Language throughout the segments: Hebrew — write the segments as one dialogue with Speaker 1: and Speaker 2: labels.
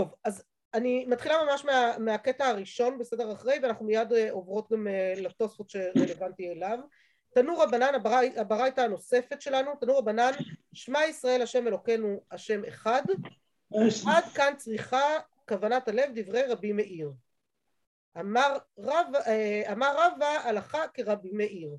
Speaker 1: טוב, אז אני מתחילה ממש מה, מהקטע הראשון בסדר אחרי ואנחנו מיד אה, עוברות גם אה, לתוספות שרלוונטי אליו. תנור רבנן הברייתא הנוספת שלנו, תנור רבנן שמע ישראל השם אלוקינו השם אחד עד כאן צריכה כוונת הלב דברי רבי מאיר. אמר רב, אה, אמר רבא הלכה כרבי מאיר.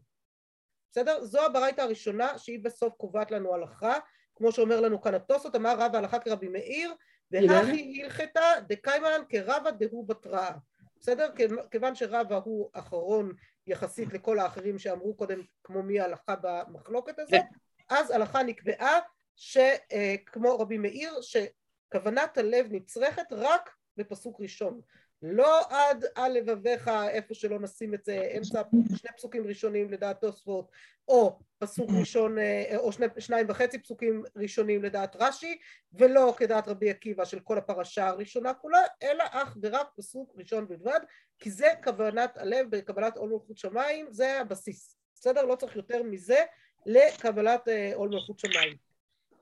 Speaker 1: בסדר? זו הברייתא הראשונה שהיא בסוף קובעת לנו הלכה, כמו שאומר לנו כאן התוספות, אמר רבא הלכה כרבי מאיר, והכי הלכתה דקיימן כרבא דהוא בתראה. בסדר? כיוון שרבא הוא אחרון יחסית לכל האחרים שאמרו קודם כמו מי ההלכה במחלוקת הזאת, כן. אז הלכה נקבעה שכמו רבי מאיר שכוונת הלב נצרכת רק בפסוק ראשון לא עד על לבביך איפה שלא נשים את זה אמצע שני פסוקים ראשונים לדעת תוספות או פסוק ראשון או שני, שניים וחצי פסוקים ראשונים לדעת רש"י ולא כדעת רבי עקיבא של כל הפרשה הראשונה כולה אלא אך ורק פסוק ראשון בלבד כי זה כוונת הלב בקבלת עול מלכות שמיים זה הבסיס בסדר? לא צריך יותר מזה לקבלת אה, עול מלכות שמיים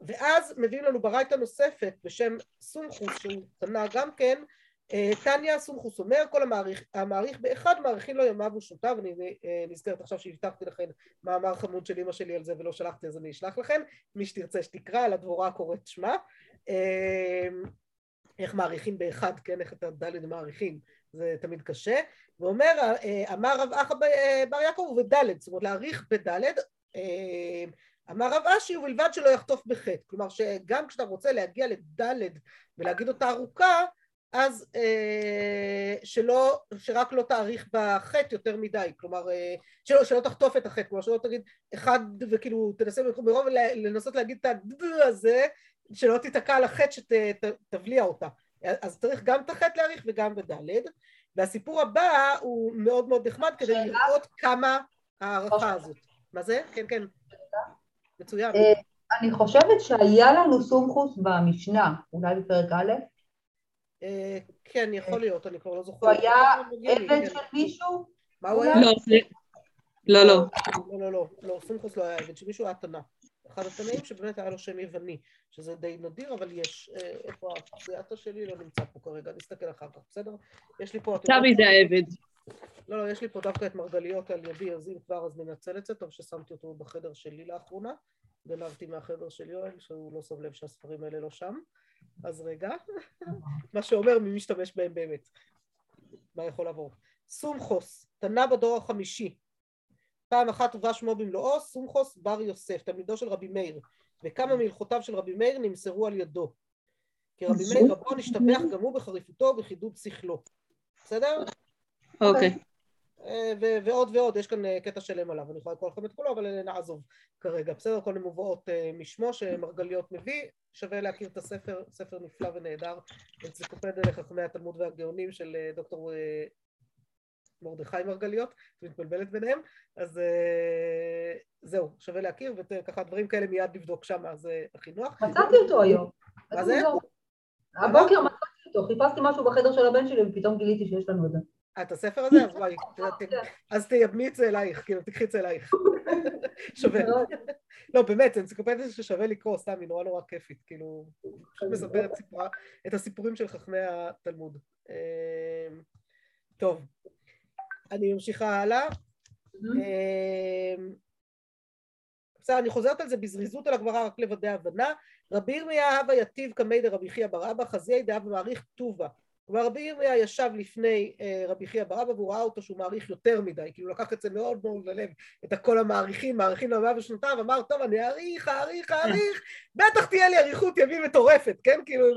Speaker 1: ואז מביאים לנו ברייתא נוספת בשם סומכוס שהוא תנא גם כן טניה אה, סומכוס אומר כל המעריך, המעריך באחד מעריכים לו ימיו ושנותיו אני אה, נזכרת עכשיו שהבטחתי לכם מאמר חמוד של אמא שלי על זה ולא שלחתי אז אני אשלח לכם מי שתרצה שתקרא על הדבורה קוראת שמה. אה, איך מעריכים באחד כן? איך את הדלת מעריכים זה תמיד קשה. ואומר אמר רב אחא בר יעקב ובדלת. זאת אומרת להעריך בדלת אמר רב אשי ובלבד שלא יחטוף בחטא. כלומר שגם כשאתה רוצה להגיע לדלת ולהגיד אותה ארוכה אז אה, שלא, שרק לא תאריך בחטא יותר מדי, כלומר אה, שלא, שלא תחטוף את החטא, כלומר שלא תגיד אחד וכאילו תנסה מרוב לנסות להגיד את הדד הזה, שלא תיתקע על החטא שתבליע אותה, אז צריך גם את החטא להאריך וגם בדלת, והסיפור הבא הוא מאוד מאוד נחמד כדי לראות כמה ההערכה הזאת. מה זה? כן כן, מצוין. אה,
Speaker 2: אני חושבת שהיה לנו סומכוס במשנה, אולי בפרק א',
Speaker 1: כן, יכול להיות, אני כבר לא זוכרת.
Speaker 2: הוא היה עבד של מישהו?
Speaker 1: מה הוא היה?
Speaker 3: לא, לא, לא.
Speaker 1: לא, לא, לא, לא, סומכוס לא היה עבד, שמישהו היה תנא. אחד התנאים שבאמת היה לו שם יווני, שזה די נדיר, אבל יש. אה, איפה הפציעתה שלי? לא נמצא פה כרגע, נסתכל אחר כך, בסדר? יש לי פה...
Speaker 3: צבי זה העבד.
Speaker 1: לא, לא, יש לי פה דווקא את מרגליות על ידי, אז אם כבר אז ננצל את זה, טוב ששמתי אותו בחדר שלי לאחרונה, גנבתי מהחדר של יואל, שהוא לא שם לב שהספרים האלה לא שם. אז רגע, מה שאומר מי משתמש בהם באמת. מה יכול לעבור? סומכוס, תנא בדור החמישי. פעם אחת הובא שמו במלואו, סומכוס בר יוסף, תלמידו של רבי מאיר, וכמה מהלכותיו של רבי מאיר נמסרו על ידו. כי רבי מאיר רבו נשתבח גם הוא בחריפותו ובחידוד שכלו. בסדר?
Speaker 3: אוקיי.
Speaker 1: אה, ועוד ועוד, יש כאן אה, קטע שלם עליו, אני יכולה לקרוא לכם את כולו, אבל אה, נעזוב כרגע. בסדר, כל המובאות משמו שמרגליות מביא, שווה להכיר את הספר, ספר נפלא ונהדר, אנציקלופדיה לחכמי התלמוד והגאונים של דוקטור מרדכי מרגליות, מתבלבלת ביניהם, אז זהו, שווה להכיר, וככה דברים כאלה מיד לבדוק שם, אז הכי נוח.
Speaker 2: מצאתי אותו היום.
Speaker 1: מה זה?
Speaker 2: הבוקר מצאתי אותו, חיפשתי משהו בחדר של הבן שלי ופתאום גיליתי שיש לנו את זה.
Speaker 1: את הספר הזה? אז וואי, אז תייבמי את זה אלייך, כאילו, תקחי את זה אלייך. שווה. לא, באמת, זה אנציקלופדיה ששווה לקרוא, סתם, היא נורא נורא כיפית, כאילו, מספרת את הסיפורים של חכמי התלמוד. אמ, טוב, אני ממשיכה הלאה. אמ, בסדר, אני חוזרת על זה בזריזות על הגברה רק לוודא הבנה. רבי ירמיה הווה יתיב קמי דרבי חייא בר אבא חזייה דאב ומעריך טובה כלומר רבי ירמיה ישב לפני אה, רבי חייא ברבא והוא ראה אותו שהוא מעריך יותר מדי, כאילו לקח את זה מאוד מאוד ללב, את הכל המעריכים, מעריכים למאה ושנותיו, אמר טוב אני אעריך, אעריך, אעריך, בטח תהיה לי אריכות ימים מטורפת, כן? כאילו עם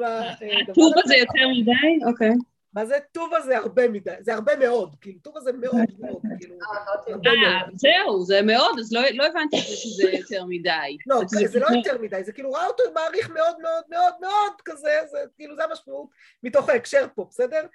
Speaker 3: הדבר טוב הזה יותר מדי? אוקיי.
Speaker 1: מה זה? טובה זה הרבה מדי, זה הרבה מאוד, כאילו, טובה זה מאוד מאוד, כאילו,
Speaker 3: אה, זהו, זה מאוד, אז לא, לא הבנתי שזה יותר מדי.
Speaker 1: לא, זה לא יותר מדי, זה כאילו, ראה אותו מעריך מאוד מאוד מאוד מאוד כזה, זה כאילו, זה המשמעות מתוך ההקשר פה, בסדר?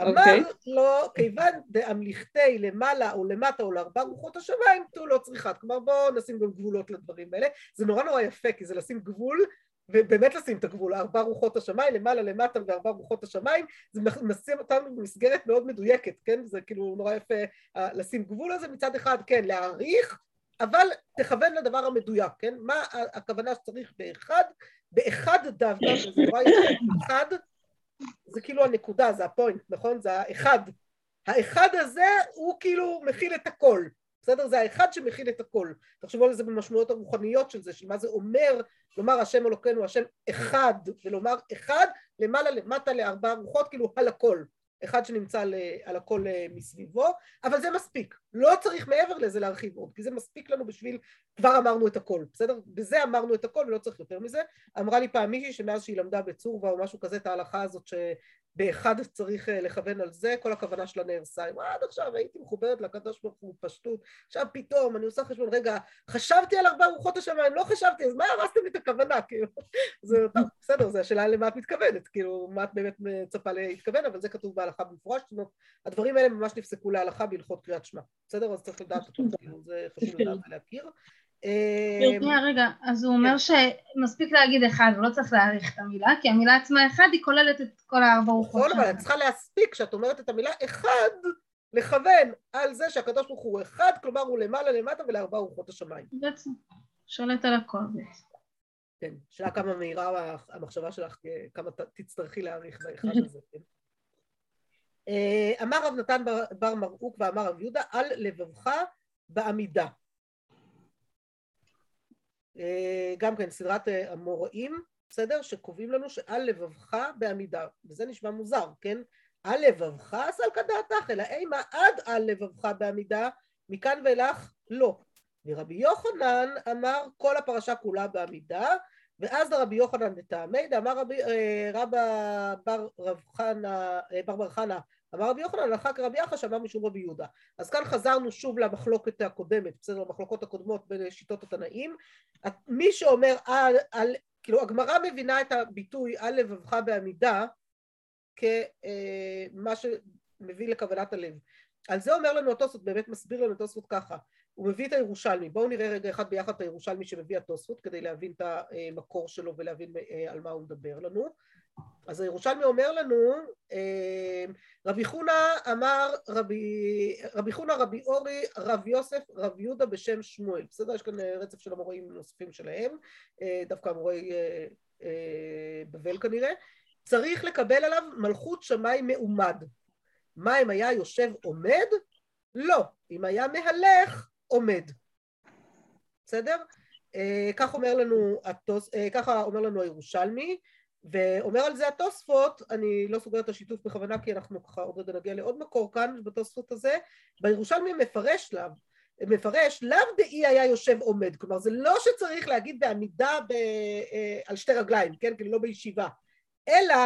Speaker 1: אמר אוקיי. לו, כיוון דאמליכתי למעלה או למטה או לארבע רוחות השמיים, תו לא צריכה. כלומר, בואו נשים גם גבולות לדברים האלה. זה נורא נורא יפה, כי זה לשים גבול ובאמת לשים את הגבול, ארבע רוחות השמיים, למעלה למטה וארבע רוחות השמיים, זה משים אותנו במסגרת מאוד מדויקת, כן? זה כאילו נורא יפה לשים גבול הזה, מצד אחד כן, להעריך, אבל תכוון לדבר המדויק, כן? מה הכוונה שצריך באחד? באחד דווקא, וזה נורא יפה, אחד זה כאילו הנקודה, זה הפוינט, נכון? זה האחד. האחד הזה הוא כאילו מכיל את הכל, בסדר? זה האחד שמכיל את הכל. תחשבו על זה במשמעויות הרוחניות של זה, של מה זה אומר לומר השם אלוקינו השם אחד, ולומר אחד למעלה למטה לארבע רוחות, כאילו על הכל. אחד שנמצא על, הכל אה, מסביבו, אבל זה מספיק. לא צריך מעבר לזה להרחיב עוד, כי זה מספיק לנו בשביל, כבר אמרנו את הכל, בסדר? בזה אמרנו את הכל ולא צריך יותר מזה. אמרה לי פעם מישהי שמאז שהיא למדה בצורבה או משהו כזה, את ההלכה הזאת ש... באחד צריך אה, לכוון על זה, כל הכוונה שלה נהרסה. אם עד עכשיו הייתי מחוברת לקדוש ברוך הוא פשטות, עכשיו פתאום אני עושה חשבון, רגע, חשבתי על ארבע רוחות השמיים, לא חשבתי, אז מה הרסתם לי את הכוונה, כאילו? זה טוב, בסדר, זו השאלה למה את מתכוונת, כאילו, מה את באמת מצפה להתכוון, אבל זה כתוב בהלכה במפורש, זאת הדברים האלה ממש נפסקו להלכה בהלכות קריאת שמע, בסדר? אז צריך לדעת אותו, כאילו, זה חשוב לדעת ולהכיר.
Speaker 4: שנייה, רגע, אז הוא אומר שמספיק להגיד אחד ולא צריך להעריך את המילה, כי המילה עצמה אחד היא כוללת את כל הארבע רוחות.
Speaker 1: נכון, אבל את צריכה להספיק, כשאת אומרת את המילה אחד, לכוון על זה שהקדוש ברוך הוא אחד, כלומר הוא למעלה למטה ולארבע רוחות השמיים.
Speaker 4: בעצם, שולט על הכל בעצם.
Speaker 1: כן, שאלה כמה מהירה המחשבה שלך, כמה תצטרכי להעריך באחד הזה, כן. אמר רב נתן בר מרעוק ואמר רב יהודה, על לבבך בעמידה. גם כן סדרת המוראים, בסדר? שקובעים לנו שעל לבבך בעמידה, וזה נשמע מוזר, כן? על לבבך על כדעתך, אלא אימה עד על לבבך בעמידה, מכאן ואילך לא. ורבי יוחנן אמר כל הפרשה כולה בעמידה, ואז לרבי יוחנן דתעמי, דאמר רבי רבא בר רב חנה, בר בר חנה אמר רבי יוחנן, הלכה כרבי יחש, אמר משום רבי יהודה. אז כאן חזרנו שוב למחלוקת הקודמת, בסדר, למחלוקות הקודמות בשיטות התנאים. מי שאומר על, על כאילו הגמרא מבינה את הביטוי על לבבך בעמידה כמה שמביא לכוונת הלב. על זה אומר לנו התוספות, באמת מסביר לנו התוספות ככה, הוא מביא את הירושלמי, בואו נראה רגע אחד ביחד את הירושלמי שמביא התוספות כדי להבין את המקור שלו ולהבין על מה הוא מדבר לנו. אז הירושלמי אומר לנו, רבי חונה אמר רבי, רבי חונה, רבי אורי, רב יוסף, רב יהודה בשם שמואל. בסדר? יש כאן רצף של המוראים נוספים שלהם, דווקא המורי בבל כנראה. צריך לקבל עליו מלכות שמיים מעומד. מה אם היה יושב עומד? לא. אם היה מהלך, עומד. בסדר? כך אומר לנו, ככה אומר לנו הירושלמי. ואומר על זה התוספות, אני לא סוגרת את השיתוף בכוונה כי אנחנו ככה עוד רגע נגיע לעוד מקור כאן בתוספות הזה, בירושלמי מפרש לאו, מפרש לאו דאי היה יושב עומד, כלומר זה לא שצריך להגיד בעמידה ב, אה, על שתי רגליים, כן, כאילו לא בישיבה, אלא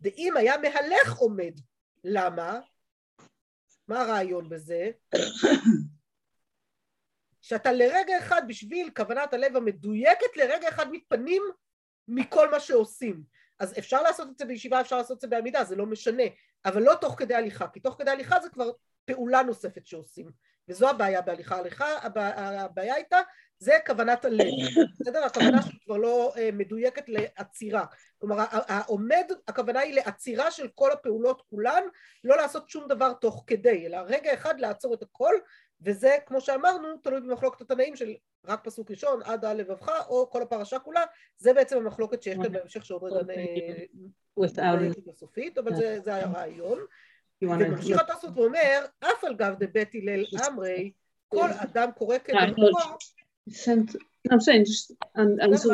Speaker 1: דאם היה מהלך עומד, למה? מה הרעיון בזה? שאתה לרגע אחד בשביל כוונת הלב המדויקת לרגע אחד מתפנים מכל מה שעושים אז אפשר לעשות את זה בישיבה, אפשר לעשות את זה בעמידה, זה לא משנה, אבל לא תוך כדי הליכה, כי תוך כדי הליכה זה כבר פעולה נוספת שעושים, וזו הבעיה בהליכה הליכה, הבעיה הייתה, זה כוונת הלב, בסדר? הכוונה שהיא כבר לא uh, מדויקת לעצירה, כלומר העומד, הכוונה היא לעצירה של כל הפעולות כולן, לא לעשות שום דבר תוך כדי, אלא רגע אחד לעצור את הכל, וזה כמו שאמרנו תלוי במחלוקת התנאים של רק פסוק ראשון עד על לבבך או כל הפרשה כולה זה בעצם המחלוקת שיש כאן בהמשך שעוד רגע בסופית אבל זה היה רעיון וממשיך התוספות ואומר אף על גב דבית הלל אמרי כל אדם קורא כדרכו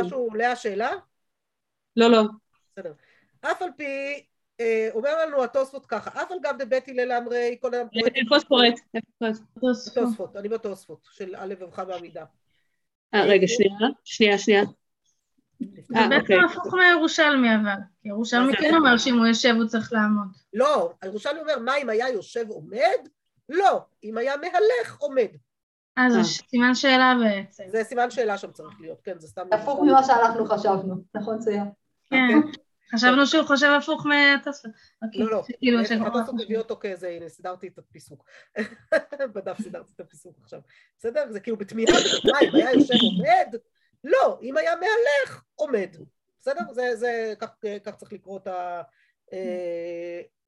Speaker 1: משהו עולה השאלה?
Speaker 3: לא לא.
Speaker 1: בסדר. אף על פי אומר לנו התוספות ככה, אף על גב דבית הלל אמרי, כל אדם קורא...
Speaker 3: איפה את קוראת?
Speaker 1: בתוספות, אני בתוספות, של על לבבך בעמידה.
Speaker 3: אה, רגע, שנייה, שנייה, שנייה.
Speaker 4: זה בעצם הפוך מהירושלמי אבל, כי ירושלמי כן אומר שאם הוא יושב הוא צריך לעמוד.
Speaker 1: לא, הירושלמי אומר, מה אם היה יושב עומד? לא, אם היה מהלך עומד.
Speaker 4: אה, זה סימן שאלה בעצם.
Speaker 1: זה סימן שאלה שם צריך להיות, כן, זה סתם...
Speaker 2: הפוך ממה שאנחנו חשבנו, נכון ציין?
Speaker 4: כן. חשבנו שהוא חושב הפוך מהתוספות.
Speaker 1: לא, לא, התוספות הביא אותו כאיזה, הנה, סידרתי את הפיסוק. בדף סידרתי את הפיסוק עכשיו. בסדר? זה כאילו בתמיהה, מה, אם היה יושב עומד? לא, אם היה מהלך, עומד. בסדר? זה, כך צריך לקרוא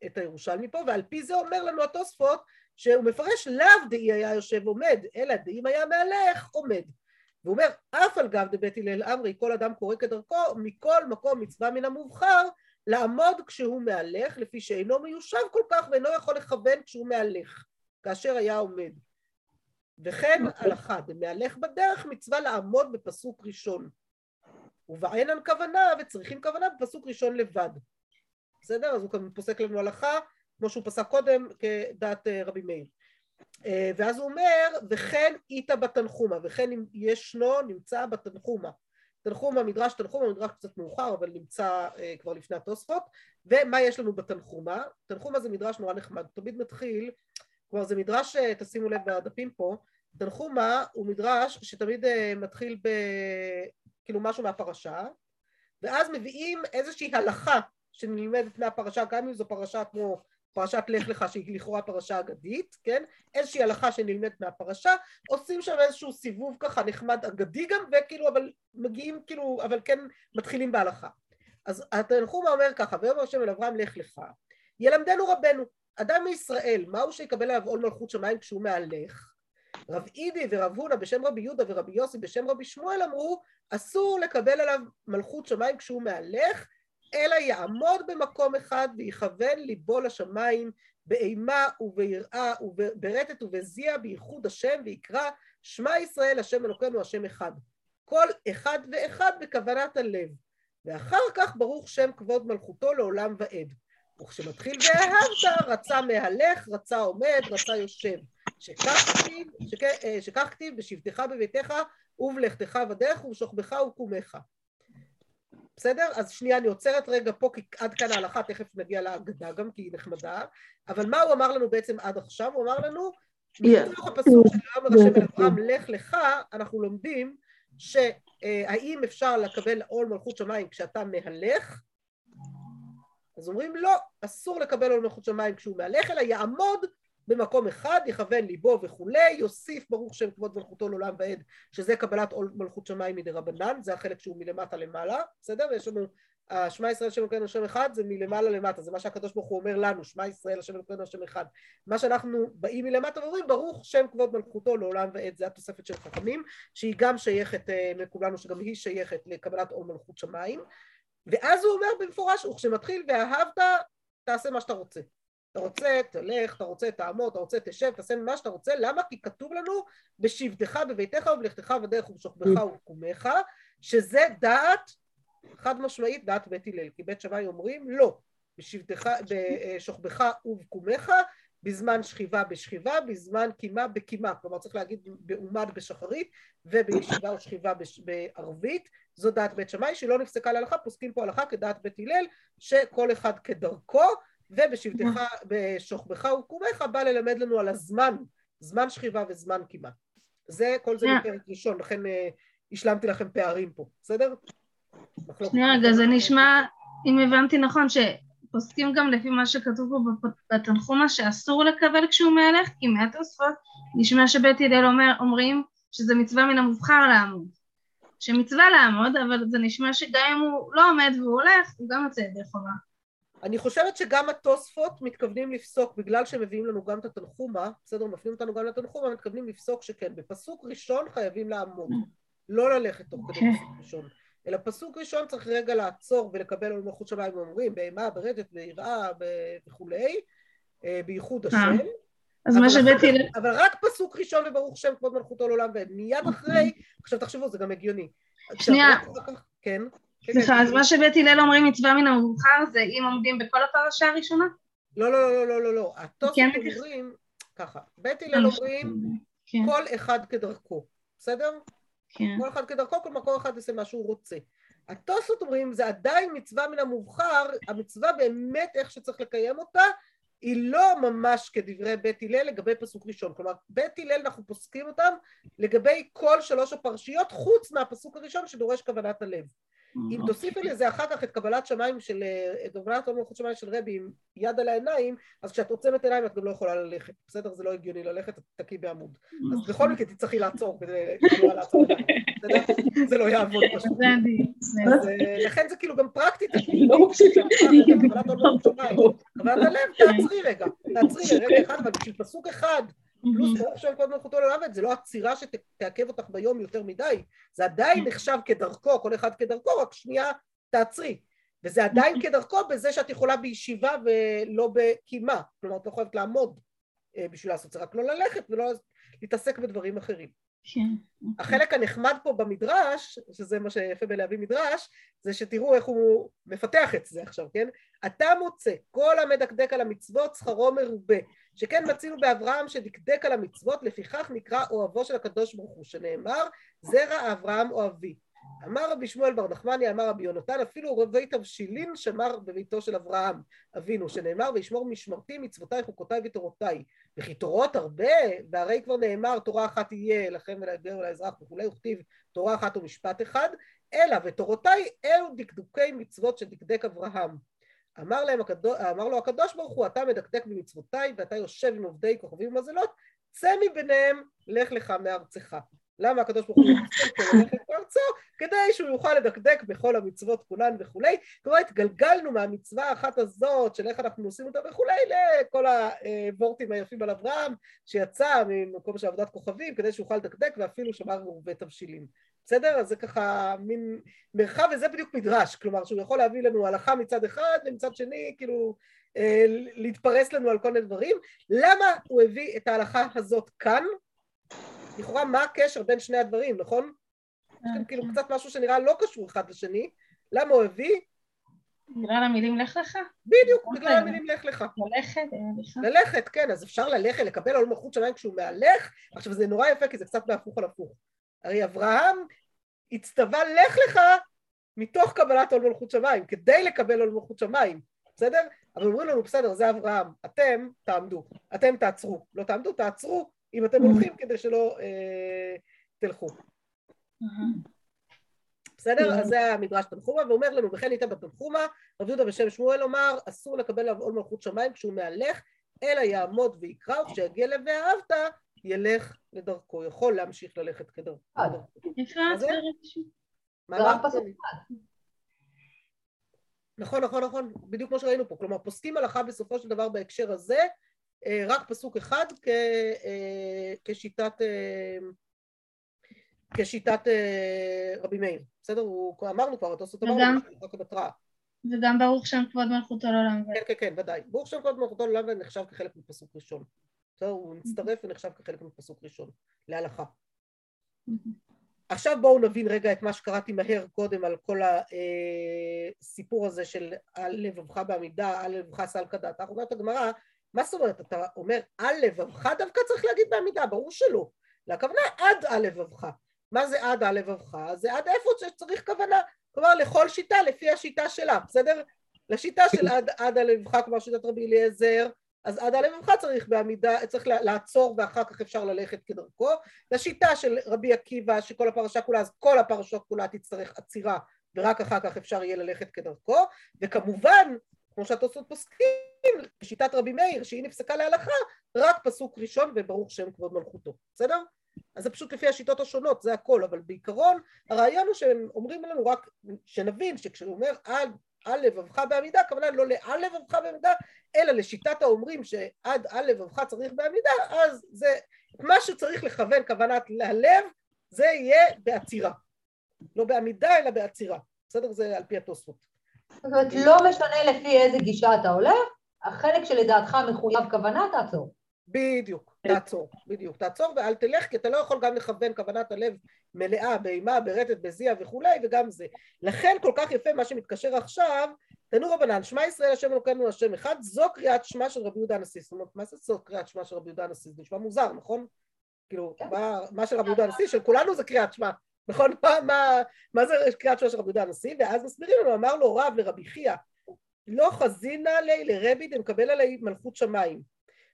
Speaker 1: את הירושלמי פה, ועל פי זה אומר לנו התוספות, שהוא מפרש לאו דאי היה יושב עומד, אלא דאם היה מהלך, עומד. והוא אומר, אף על גב דבית הלל אמרי, כל אדם קורא כדרכו, מכל מקום מצווה מן המובחר, לעמוד כשהוא מהלך, לפי שאינו מיושב כל כך ואינו יכול לכוון כשהוא מהלך, כאשר היה עומד. וכן הלכה, דמהלך בדרך מצווה לעמוד בפסוק ראשון. ובעינן כוונה, וצריכים כוונה בפסוק ראשון לבד. בסדר? אז הוא כאן פוסק לנו הלכה, כמו שהוא פסק קודם, כדעת אה, רבי מאיר. אה, ואז הוא אומר, וכן איתה בתנחומה, וכן ישנו, נמצא בתנחומה. תנחומה, מדרש תנחומה, מדרש קצת מאוחר, אבל נמצא אה, כבר לפני התוספות. ומה יש לנו בתנחומה? תנחומה זה מדרש נורא נחמד, תמיד מתחיל, כלומר זה מדרש, אה, תשימו לב בדפים פה, תנחומה הוא מדרש שתמיד מתחיל ב... כאילו משהו מהפרשה, ואז מביאים איזושהי הלכה שנלמדת מהפרשה, גם אם זו פרשה כמו פרשת לך לך שהיא לכאורה פרשה אגדית, כן? איזושהי הלכה שנלמדת מהפרשה, עושים שם איזשהו סיבוב ככה נחמד אגדי גם, וכאילו אבל מגיעים כאילו, אבל כן מתחילים בהלכה. אז התנחומה אומר ככה, ויאמר השם אל אברהם לך לך, ילמדנו רבנו, אדם מישראל, מהו שיקבל עליו עול מלכות שמיים כשהוא מהלך? רב אידי ורב הונא בשם רבי יהודה ורבי יוסי בשם רבי שמואל אמרו אסור לקבל עליו מלכות שמיים כשהוא מהלך אלא יעמוד במקום אחד ויכוון ליבו לשמיים באימה וביראה וברטט ובזיע בייחוד השם ויקרא שמע ישראל השם אלוקינו השם אחד כל אחד ואחד בכוונת הלב. ואחר כך ברוך שם כבוד מלכותו לעולם ועד. וכשמתחיל ואהבת רצה מהלך רצה עומד רצה יושב. שכך כתיב, אה, שכך כתיב בשבתך בביתך ובלכתך בדרך ובשוכבך וקומך בסדר? אז שנייה, אני עוצרת רגע פה, כי עד כאן ההלכה, תכף נגיע להגדה גם, כי היא נחמדה. אבל מה הוא אמר לנו בעצם עד עכשיו? הוא אמר לנו, מתוך הפסוק של יום השם אל אברהם, לך לך, אנחנו לומדים שהאם אפשר לקבל עול מלכות שמיים כשאתה מהלך? אז אומרים לא, אסור לקבל עול מלכות שמיים כשהוא מהלך, אלא יעמוד במקום אחד, יכוון ליבו וכולי, יוסיף ברוך שם כבוד מלכותו לעולם ועד, שזה קבלת עול מלכות שמיים מדי רבנן, זה החלק שהוא מלמטה למעלה, בסדר? ויש לנו, שמע ישראל השם אלוקינו השם אחד זה מלמעלה למטה, זה מה שהקדוש ברוך הוא אומר לנו, שמע ישראל השם אלוקינו השם אחד. מה שאנחנו באים מלמטה ואומרים, ברוך שם כבוד מלכותו לעולם ועד, זה התוספת של חכמים, שהיא גם שייכת, אה, מכולנו שגם היא שייכת לקבלת עול מלכות שמיים, ואז הוא אומר במפורש, וכשמתחיל ואהבת, תעשה מה שאתה רוצה. אתה רוצה, תלך, אתה רוצה, תעמוד, אתה רוצה, תשב, תעשה מה שאתה רוצה, למה? כי כתוב לנו בשבתך בביתך ובלכתך בדרך ובשוכבך ובקומך, שזה דעת, חד משמעית דעת בית הלל, כי בית שמאי אומרים לא, בשבתך, בשוכבך ובקומך, בזמן שכיבה בשכיבה, בזמן קימה בקימה, כלומר צריך להגיד בעומד בשחרית ובישיבה או שכיבה בערבית, זו דעת בית שמאי שלא נפסקה להלכה, פוסקים פה הלכה כדעת בית הלל, שכל אחד כדרכו ובשבתך, בשוכבך וקומך בא ללמד לנו על הזמן, זמן שכיבה וזמן קימה. זה, כל זה בפרק ראשון, לכן השלמתי לכם פערים פה, בסדר?
Speaker 4: שנייה רגע, זה נשמע, אם הבנתי נכון, שפוסקים גם לפי מה שכתוב פה בתנחומה שאסור לקבל כשהוא מהלך, כי מהתוספות נשמע שבית הלל אומר, אומרים שזה מצווה מן המובחר לעמוד. שמצווה לעמוד, אבל זה נשמע שגם אם הוא לא עומד והוא הולך, הוא גם יוצא ידי חובה.
Speaker 1: אני חושבת שגם התוספות מתכוונים לפסוק, בגלל שהם מביאים לנו גם את התנחומה, בסדר, מפנים אותנו גם לתנחומה, מתכוונים לפסוק שכן, בפסוק ראשון חייבים לעמוד, לא ללכת תוך כדי אוקיי. פסוק ראשון, אלא פסוק ראשון צריך רגע לעצור ולקבל על מלכות שמיים, אומרים, בהמה, ברדת, ביראה וכולי, אה, בייחוד אה. השם.
Speaker 4: אז מה שבאתי...
Speaker 1: אבל רק פסוק ראשון וברוך שם כבוד מלכותו לעולם, ומיד אחרי, עכשיו תחשבו, זה גם הגיוני.
Speaker 4: שנייה.
Speaker 1: כן.
Speaker 4: סליחה, אז מה שבית הלל אומרים מצווה מן המאוחר זה אם עומדים בכל הפרשה הראשונה?
Speaker 1: לא, לא, לא, לא, לא, לא. התוספות כן, אומרים ככה, בית הלל אומרים כן. כל אחד כדרכו, בסדר? כן. כל אחד כדרכו, כלומר כל אחד יעשה מה שהוא רוצה. התוספות אומרים זה עדיין מצווה מן המובחר, המצווה באמת איך שצריך לקיים אותה היא לא ממש כדברי בית הלל לגבי פסוק ראשון, כלומר בית הלל אנחנו פוסקים אותם לגבי כל שלוש הפרשיות חוץ מהפסוק הראשון שדורש כוונת הלב אם אוקיי. תוסיפי לזה אחר כך את קבלת שמיים של, את קבלת מלכות שמיים של רבי עם יד על העיניים, אז כשאת עוצמת עיניים את גם לא יכולה ללכת, בסדר? זה לא הגיוני ללכת, את תקי בעמוד. אז אוקיי. בכל מקרה תצטרכי לעצור כדי לא לעצור עיניים? זה לא יעבוד פשוט. אז אה, לכן זה כאילו גם פרקטית, לא קבלת מלכות שמיים, קבלת הלב, תעצרי רגע, תעצרי רגע אחד, אבל בשביל פסוק אחד פלוס ברוך שם כבוד מלכותו לעולם זה לא עצירה שתעכב אותך ביום יותר מדי, זה עדיין נחשב כדרכו, כל אחד כדרכו, רק שנייה תעצרי. וזה עדיין כדרכו בזה שאת יכולה בישיבה ולא בקימה, כלומר את לא יכולת לעמוד אה, בשביל לעשות זה, רק לא ללכת ולא להתעסק בדברים אחרים.
Speaker 4: כן.
Speaker 1: החלק הנחמד פה במדרש, שזה מה שיפה בלהביא מדרש, זה שתראו איך הוא מפתח את זה עכשיו, כן? אתה מוצא כל המדקדק על המצוות שכרו מרובה, שכן מצינו באברהם שדקדק על המצוות, לפיכך נקרא אוהבו של הקדוש ברוך הוא, שנאמר זרע אברהם אוהבי. אמר רבי שמואל בר נחמני, אמר רבי יונתן, אפילו רובי תבשילין שמר בביתו של אברהם אבינו, שנאמר וישמור משמרתי מצוותיי חוקותיי ותורותיי. וכי תורות הרבה, והרי כבר נאמר תורה אחת תהיה לכם ולעבר ולאזרח וכולי, וכתיב תורה אחת ומשפט אחד, אלא ותורותיי אלו דקדוקי מצוות שדקדק אברהם. אמר, להם, אמר לו הקדוש ברוך הוא, אתה מדקדק במצוותיי ואתה יושב עם עובדי כוכבים ומזלות, צא מביניהם, לך לך מארצך. למה הקדוש ברוך הוא יוצא ללכת בארצו? כדי שהוא יוכל לדקדק בכל המצוות כולן וכולי. כלומר התגלגלנו מהמצווה האחת הזאת של איך אנחנו עושים אותה וכולי לכל הוורטים היפים על אברהם שיצא ממקום של עבודת כוכבים כדי שהוא יוכל לדקדק ואפילו שמר הרבה תבשילים. בסדר? אז זה ככה מין מרחב וזה בדיוק מדרש, כלומר שהוא יכול להביא לנו הלכה מצד אחד ומצד שני כאילו אה, להתפרס לנו על כל מיני דברים. למה הוא הביא את ההלכה הזאת כאן? לכאורה מה הקשר בין שני הדברים, נכון? יש כאן כאילו קצת משהו שנראה לא קשור אחד לשני, למה הוא הביא?
Speaker 4: בגלל המילים לך לך?
Speaker 1: בדיוק, בגלל המילים לך לך.
Speaker 4: ללכת,
Speaker 1: ללכת, כן, אז אפשר ללכת, לקבל עול מלכות שמיים כשהוא מהלך, עכשיו זה נורא יפה כי זה קצת בהפוך על הפוך. הרי אברהם הצטווה לך לך מתוך קבלת עול מלכות שמיים, כדי לקבל עול מלכות שמיים, בסדר? אבל אומרים לנו, בסדר, זה אברהם, אתם תעמדו, אתם תעצרו, לא תעמדו, תעצרו, אם אתם הולכים כדי שלא אה, תלכו. בסדר? אז זה המדרש תנחומה, ואומר לנו, וכן איתה בתנחומה, רב יהודה בשם שמואל אומר, אסור לקבל עליו עול מלכות שמיים כשהוא מהלך, אלא יעמוד ויקרא, וכשיגיע ל"ואהבת", ילך לדרכו, יכול להמשיך ללכת כדרכו. אמרת? נכון, נכון, נכון, בדיוק כמו שראינו פה, כלומר פוסקים הלכה בסופו של דבר בהקשר הזה, רק פסוק אחד כשיטת, כשיטת רבי מאיר, בסדר? הוא, אמרנו כבר, התוספות אמרנו, רק בתראה.
Speaker 4: וגם ברוך שם כבוד מלכותו לעולם.
Speaker 1: כן, כן, כן, ודאי. ברוך שם כבוד מלכותו לעולם נחשב כחלק מפסוק ראשון. בסדר? הוא מצטרף ונחשב כחלק מפסוק ראשון, להלכה. עכשיו בואו נבין רגע את מה שקראתי מהר קודם על כל הסיפור הזה של על לבבך בעמידה, על לבבך סלקא דעתך. אומרת הגמרא, מה זאת אומרת? אתה אומר על לבבך דווקא צריך להגיד בעמידה, ברור שלא. הכוונה עד על לבבך. מה זה עד על לבבך? זה עד איפה שצריך כוונה. כלומר לכל שיטה לפי השיטה שלה, בסדר? לשיטה של עד, עד על לבבך, כמו שיטת רבי אליעזר, אז עד על לבבך צריך בעמידה, צריך לעצור ואחר כך אפשר ללכת כדרכו. לשיטה של רבי עקיבא, שכל הפרשה כולה, אז כל הפרשה כולה תצטרך עצירה ורק אחר כך אפשר יהיה ללכת כדרכו, וכמובן כמו שהתוספות פוסקים, בשיטת רבי מאיר, שהיא נפסקה להלכה, רק פסוק ראשון וברוך שם כבוד מלכותו, בסדר? אז זה פשוט לפי השיטות השונות, זה הכל, אבל בעיקרון הרעיון הוא שהם אומרים לנו רק, שנבין שכשהוא אומר על, על לבבך בעמידה, הכוונה לא לעל לבבך בעמידה, אלא לשיטת האומרים שעד על לבבך צריך בעמידה, אז זה, מה שצריך לכוון כוונת הלב, זה יהיה בעצירה. לא בעמידה אלא בעצירה, בסדר? זה על פי התוספות.
Speaker 2: זאת אומרת, לא משנה לפי איזה גישה אתה הולך, החלק שלדעתך מחויב כוונה, תעצור.
Speaker 1: בדיוק, תעצור, בדיוק, תעצור ואל תלך, כי אתה לא יכול גם לכוון כוונת הלב מלאה, באימה, ברטט, בזיע וכולי, וגם זה. לכן כל כך יפה מה שמתקשר עכשיו, תנו רבנן, שמע ישראל השם אלוקינו השם אחד, זו קריאת שמע של רבי יהודה הנשיא. זאת אומרת, מה זה זו קריאת שמע של רבי יהודה הנשיא? זה נשמע מוזר, נכון? כאילו, כן. מה, מה של רבי יהודה הנשיא? של כולנו זה קריאת שמע. נכון? מה, מה, מה זה קריאת שמע של רבי יהודה הנשיא? ואז מסבירים לנו, אמר לו רב לרבי חייא, לא חזינא לי לרבי דמקבל עלי מלכות שמיים.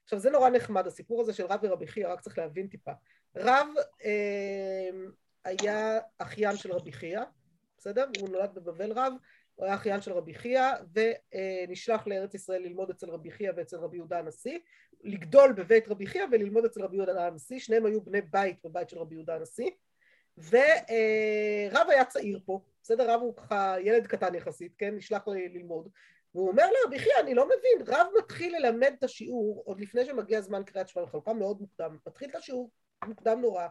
Speaker 1: עכשיו זה נורא נחמד, הסיפור הזה של רב ורבי חייא, רק צריך להבין טיפה. רב אה, היה אחיין של רבי חייא, בסדר? הוא נולד בבבל רב, הוא היה אחיין של רבי חייא ונשלח לארץ ישראל ללמוד אצל רבי חייא ואצל רבי יהודה הנשיא, לגדול בבית רבי חייא וללמוד אצל רבי יהודה הנשיא, שניהם היו בני בית בבית של רבי יהודה הנשיא. ורב היה צעיר פה, בסדר? רב הוא ככה ילד קטן יחסית, כן? נשלח ללמוד. והוא אומר לרבי חייא, אני לא מבין, רב מתחיל ללמד את השיעור עוד לפני שמגיע זמן קריאת שמע, בחלוקה מאוד מוקדם, מתחיל את השיעור מוקדם נורא,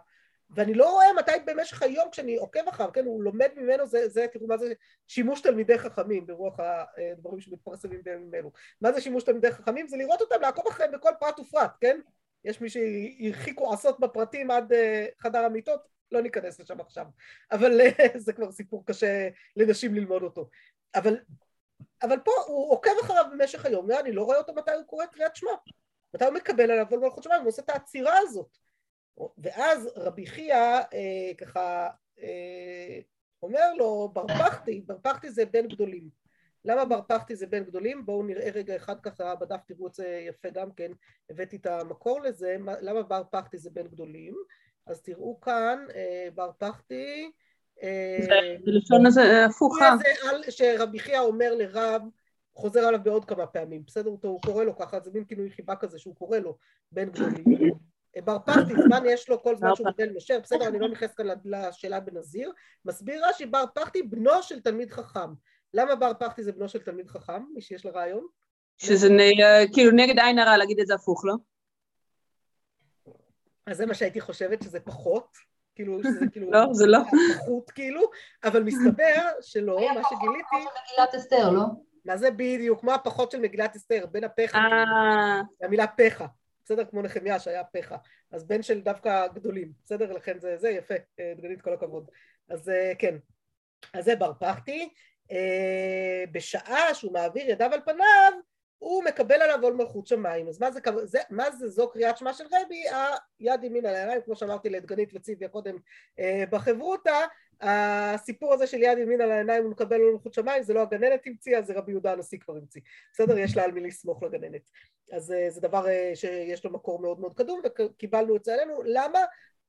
Speaker 1: ואני לא רואה מתי במשך היום כשאני עוקב אחריו, כן, הוא לומד ממנו, זה, זה, תראו מה זה שימוש תלמידי חכמים ברוח הדברים שמתפרסמים בימים אלו. מה זה שימוש תלמידי חכמים? זה לראות אותם, לעקוב אחריהם בכל פרט ופרט, כן? יש מי שהרחיקו עשות בפרטים עד אה, חדר המיטות, לא ניכנס לשם עכשיו, אבל אה, זה כבר סיפור קשה לנשים ללמוד אותו. אבל, אבל פה הוא עוקב אחריו במשך היום, ואני לא רואה אותו מתי הוא קורא קריאת שמע. מתי הוא מקבל עליו עול מלכות שמיים, הוא עושה את העצירה הזאת. ואז רבי חייא אה, ככה אה, אומר לו, בר פחתי, בר פחתי זה בן גדולים. למה בר פחתי זה בן גדולים? בואו נראה רגע אחד ככה בדף, תראו את זה יפה גם כן, הבאתי את המקור לזה, למה בר פחתי זה בן גדולים? אז תראו כאן, אה, בר
Speaker 3: אה, זה לשון הזה אה, הפוכה.
Speaker 1: זה שרבי חייא אומר לרב, חוזר עליו בעוד כמה פעמים, בסדר? הוא קורא לו ככה, זה מין כינוי חיבה כזה שהוא קורא לו בן גדולים. בר פחתי, זמן יש לו כל זמן שהוא גדל נשר, בסדר, אני לא נכנסת כאן לשאלה בנזיר. מסביר רש"י, בר פחתי בנו של תלמיד חכם. למה בר פחתי זה בנו של תלמיד חכם? מי שיש לה רעיון?
Speaker 3: שזה כאילו נגד עין הרע להגיד את זה הפוך, לא?
Speaker 1: אז זה מה שהייתי חושבת שזה פחות, כאילו שזה כאילו...
Speaker 3: לא, זה לא.
Speaker 1: פחות כאילו, אבל מסתבר שלא, מה שגיליתי...
Speaker 2: היה פחות של מגילת אסתר, לא?
Speaker 1: מה זה בדיוק? כמו הפחות של מגילת אסתר, בין הפחה,
Speaker 3: אה.
Speaker 1: המילה פחה. בסדר? כמו נחמיה שהיה פחה. אז בן של דווקא גדולים, בסדר? לכן זה, זה יפה, אה, דגנית כל הכבוד. אז אה, כן, אז זה בר פחתי. אה, בשעה שהוא מעביר ידיו על פניו, הוא מקבל עליו עול מלכות שמיים. אז מה זה, זה, מה זה זו קריאת שמע של רבי? היד ימין על העיניים, כמו שאמרתי לדגנית וציביה קודם בחברותה, הסיפור הזה של יד ימין על העיניים הוא מקבל עול מלכות שמיים, זה לא הגננת המציאה, זה רבי יהודה הנשיא כבר המציא. בסדר? יש לה על מי לסמוך לגננת. אז אה, זה דבר אה, שיש לו מקור מאוד מאוד קדום וקיבלנו את זה עלינו. למה?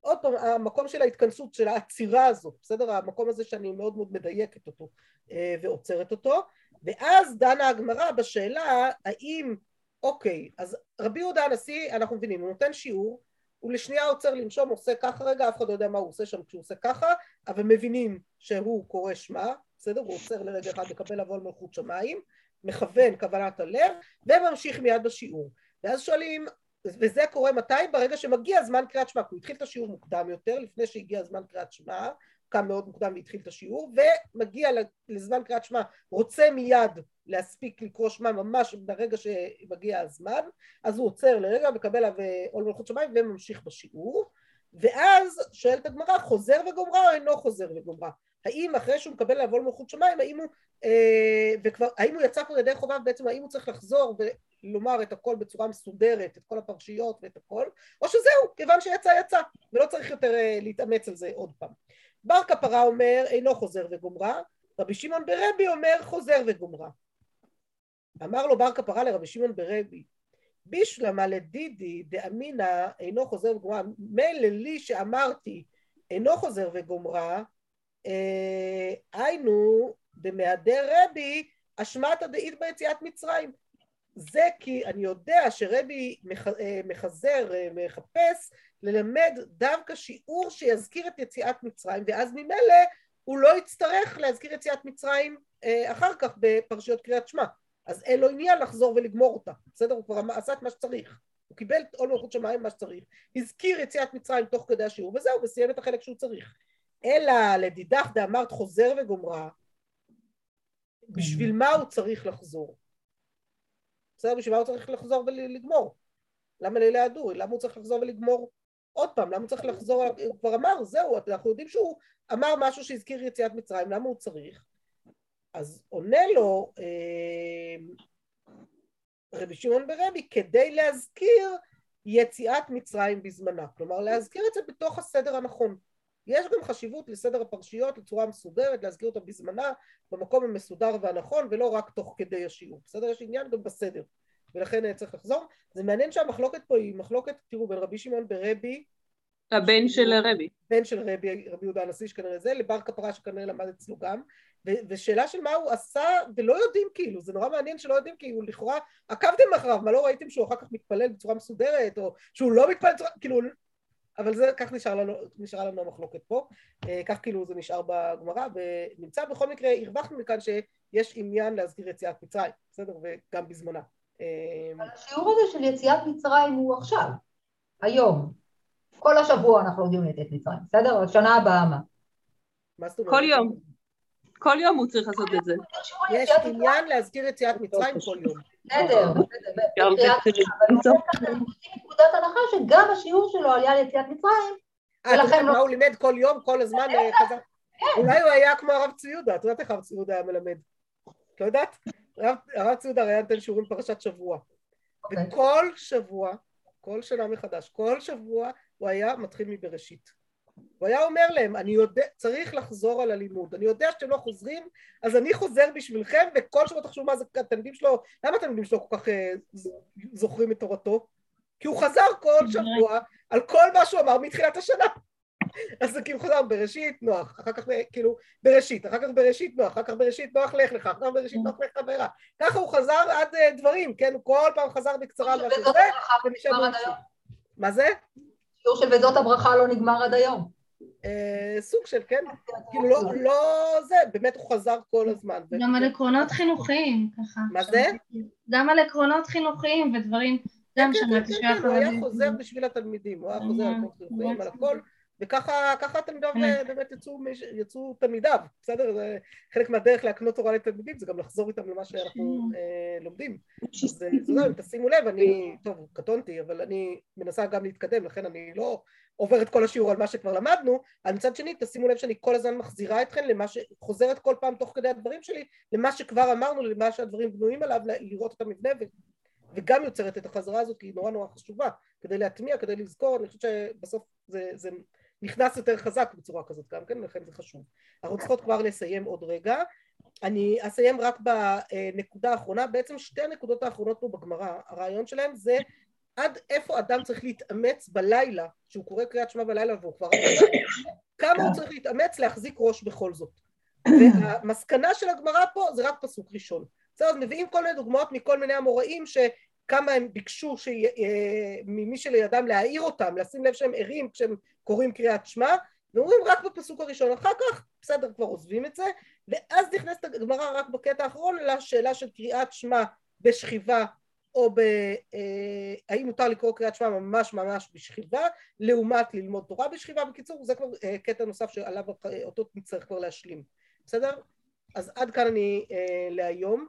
Speaker 1: עוד פעם, המקום של ההתכנסות, של העצירה הזאת, בסדר? המקום הזה שאני מאוד מאוד מדייקת אותו אה, ועוצרת אותו. ואז דנה הגמרא בשאלה האם, אוקיי, אז רבי יהודה הנשיא, אנחנו מבינים, הוא נותן שיעור, הוא לשנייה עוצר לנשום, עושה ככה רגע, אף אחד לא יודע מה הוא עושה שם כשהוא עושה ככה, אבל מבינים שהוא קורא שמע, בסדר? הוא עוצר לרגע אחד לקבל על מלכות שמיים, מכוון כוונת הלב, וממשיך מיד בשיעור. ואז שואלים, וזה קורה מתי? ברגע שמגיע זמן קריאת שמע, הוא התחיל את השיעור מוקדם יותר, לפני שהגיע זמן קריאת שמע, קם מאוד מוקדם והתחיל את השיעור, ומגיע לזמן קריאת שמע, רוצה מיד להספיק לקרוא שמע ממש ברגע שמגיע הזמן, אז הוא עוצר לרגע, מקבל עליו עול מלכות שמיים וממשיך בשיעור, ואז שואלת הגמרא, חוזר וגומרה או אינו חוזר וגומרה? האם אחרי שהוא מקבל לעבור מלכות שמיים, האם הוא, אה, וכבר, האם הוא יצא כבר ידי חוביו, בעצם האם הוא צריך לחזור ולומר את הכל בצורה מסודרת, את כל הפרשיות ואת הכל, או שזהו, כיוון שיצא יצא, ולא צריך יותר אה, להתאמץ על זה עוד פעם. בר כפרה אומר אינו חוזר וגומרה, רבי שמעון ברבי אומר חוזר וגומרה. אמר לו בר כפרה לרבי שמעון ברבי, בישלמה לדידי דאמינא אינו חוזר וגומרה, מילא לי שאמרתי אינו חוזר וגומרה, היינו במהדר רבי אשמתא דאית ביציאת מצרים. זה כי אני יודע שרבי אה, מחזר, אה, מחפש ללמד דווקא שיעור שיזכיר את יציאת מצרים, ואז ממילא הוא לא יצטרך להזכיר יציאת מצרים אחר כך בפרשיות קריאת שמע. אז אין לו עניין לחזור ולגמור אותה, בסדר? הוא כבר עשה את מה שצריך. הוא קיבל את עול מלכות שמיים מה שצריך, הזכיר יציאת מצרים תוך כדי השיעור, וזהו, וסיים את החלק שהוא צריך. אלא לדידך דאמרת חוזר וגומרה, בשביל מה הוא צריך לחזור? בסדר, בשביל מה הוא צריך לחזור ולגמור? למה לילה הדורי? למה הוא צריך לחזור ולגמור עוד פעם? למה הוא צריך לחזור? הוא כבר אמר, זהו, אנחנו יודעים שהוא אמר משהו שהזכיר יציאת מצרים, למה הוא צריך? אז עונה לו אה, רבי שמעון ברבי, כדי להזכיר יציאת מצרים בזמנה. כלומר, להזכיר את זה בתוך הסדר הנכון. יש גם חשיבות לסדר הפרשיות לצורה מסודרת, להזכיר אותה בזמנה, במקום המסודר והנכון, ולא רק תוך כדי השיעור. בסדר? יש עניין גם בסדר, ולכן צריך לחזור. זה מעניין שהמחלוקת פה היא מחלוקת, תראו, בין רבי שמעון ברבי,
Speaker 3: הבן של רבי.
Speaker 1: בן של רבי, רבי יהודה הנשיא שכנראה זה, לבר כפרה שכנראה למד אצלו גם, ו- ושאלה של מה הוא עשה, ולא יודעים כאילו, זה נורא מעניין שלא יודעים כאילו, לכאורה עקבתם אחריו, מה לא ראיתם שהוא אחר כך מתפלל בצורה מסודרת, או שהוא לא מתפלל בצורה, כאילו, אבל זה, כך נשאר לנו, נשארה לנו המחלוקת פה, אה, כך כאילו זה נשאר בגמרא, ונמצא בכל מקרה, הרווחנו מכאן שיש עניין להזכיר יציאת מצרים, בסדר? וגם בזמנה.
Speaker 2: אה, אבל השיעור הזה של יציאת מצרים הוא עכשיו, היום. כל השבוע אנחנו לומדים ליציאת מצרים, בסדר? בשנה הבאה מה?
Speaker 1: מה זאת אומרת?
Speaker 3: כל יום. כל יום הוא צריך לעשות את זה.
Speaker 1: יש עניין להזכיר יציאת מצרים כל יום.
Speaker 2: בסדר, בסדר, אבל אנחנו יוצאים מנקודת הנחה שגם השיעור שלו על יציאת מצרים,
Speaker 1: אה, את
Speaker 2: ולכן לא-
Speaker 1: מה הוא לימד כל יום, כל הזמן אה, חזר? אולי הוא היה כמו הרב צבי יהודה, את יודעת איך הרב צבי יהודה היה מלמד? את לא יודעת? הרב- הרב צבי יהודה היה נותן שיעורים פרשת שבוע.
Speaker 2: אוקיי.
Speaker 1: וכל שבוע, כל שנה מחדש, כל שבוע הוא היה מתחיל מבראשית. הוא היה אומר להם, אני יודע, צריך לחזור על הלימוד, אני יודע שאתם לא חוזרים, אז אני חוזר בשבילכם, וכל שבוע תחשבו מה זה, התלמידים שלו, למה התלמידים שלו כל כך אה, זוכרים את תורתו? כי הוא חזר כל שבוע על כל מה שהוא אמר מתחילת השנה. אז זה כאילו חזר בראשית נוח, אחר כך כאילו בראשית, אחר כך בראשית נוח, אחר כך בראשית נוח לך לך, אחר כך בראשית נוח לך חברה. ככה הוא חזר עד אה, דברים, כן? הוא כל פעם חזר בקצרה
Speaker 2: לא. היום.
Speaker 1: מה זה?
Speaker 2: שיעור של וזאת הברכה לא נגמר עד היום.
Speaker 1: אה, סוג של, כן? כאילו לא, לא זה, באמת הוא חזר כל הזמן.
Speaker 4: גם על עקרונות חינוכיים, ככה.
Speaker 1: מה זה?
Speaker 4: גם על עקרונות חינוכיים ודברים, גם
Speaker 1: כן,
Speaker 4: שמעתי
Speaker 1: כן,
Speaker 4: שהיה
Speaker 1: כן, הוא היה. חוזר בשביל התלמידים, הוא היה חוזר על
Speaker 4: ממש,
Speaker 1: כל חינוכיים, על
Speaker 4: ממש.
Speaker 1: הכל, וככה ככה התלמידיו
Speaker 4: כן.
Speaker 1: אה, באמת יצאו, יצאו תלמידיו, בסדר? זה חלק מהדרך להקנות תורה לתלמידים, זה גם לחזור איתם למה שאנחנו
Speaker 4: כן.
Speaker 1: אה, לומדים. אז אה, אתה יודע, אם תשימו לב, אני, טוב, קטונתי, אבל אני מנסה גם להתקדם, לכן אני לא עוברת כל השיעור על מה שכבר למדנו, אבל מצד שני, תשימו לב שאני כל הזמן מחזירה אתכם למה ש... חוזרת כל פעם תוך כדי הדברים שלי, למה שכבר אמרנו, למה שהדברים בנויים עליו, לראות את המבנה, ו... וגם יוצרת את החזרה הזאת, כי היא נורא נורא חשובה, כדי להטמיע, כדי לזכור, אני חושבת שבסוף זה, זה נכנס יותר חזק בצורה כזאת גם כן, ולכן זה חשוב. אנחנו צריכות כבר לסיים עוד רגע. אני אסיים רק בנקודה האחרונה, בעצם שתי הנקודות האחרונות פה בגמרא, הרעיון שלהם זה עד איפה אדם צריך להתאמץ בלילה, שהוא קורא קריאת שמע בלילה והוא כבר... כמה הוא צריך להתאמץ להחזיק ראש בכל זאת. והמסקנה של הגמרא פה זה רק פסוק ראשון. בסדר, אז מביאים כל מיני דוגמאות מכל מיני אמוראים שכמה הם ביקשו אה, ממי שלידם להעיר אותם, לשים לב שהם ערים כשהם קוראים קריאת שמע, ואומרים רק בפסוק הראשון, אחר כך בסדר כבר עוזבים את זה, ואז נכנסת הגמרא רק בקטע האחרון לשאלה של קריאת שמע בשכיבה או ב... אה, האם מותר לקרוא קריאת שמע ממש ממש בשכיבה, לעומת ללמוד תורה בשכיבה, בקיצור זה כבר אה, קטע נוסף שעליו אה, אותו נצטרך כבר להשלים, בסדר? אז עד כאן אני אה, להיום.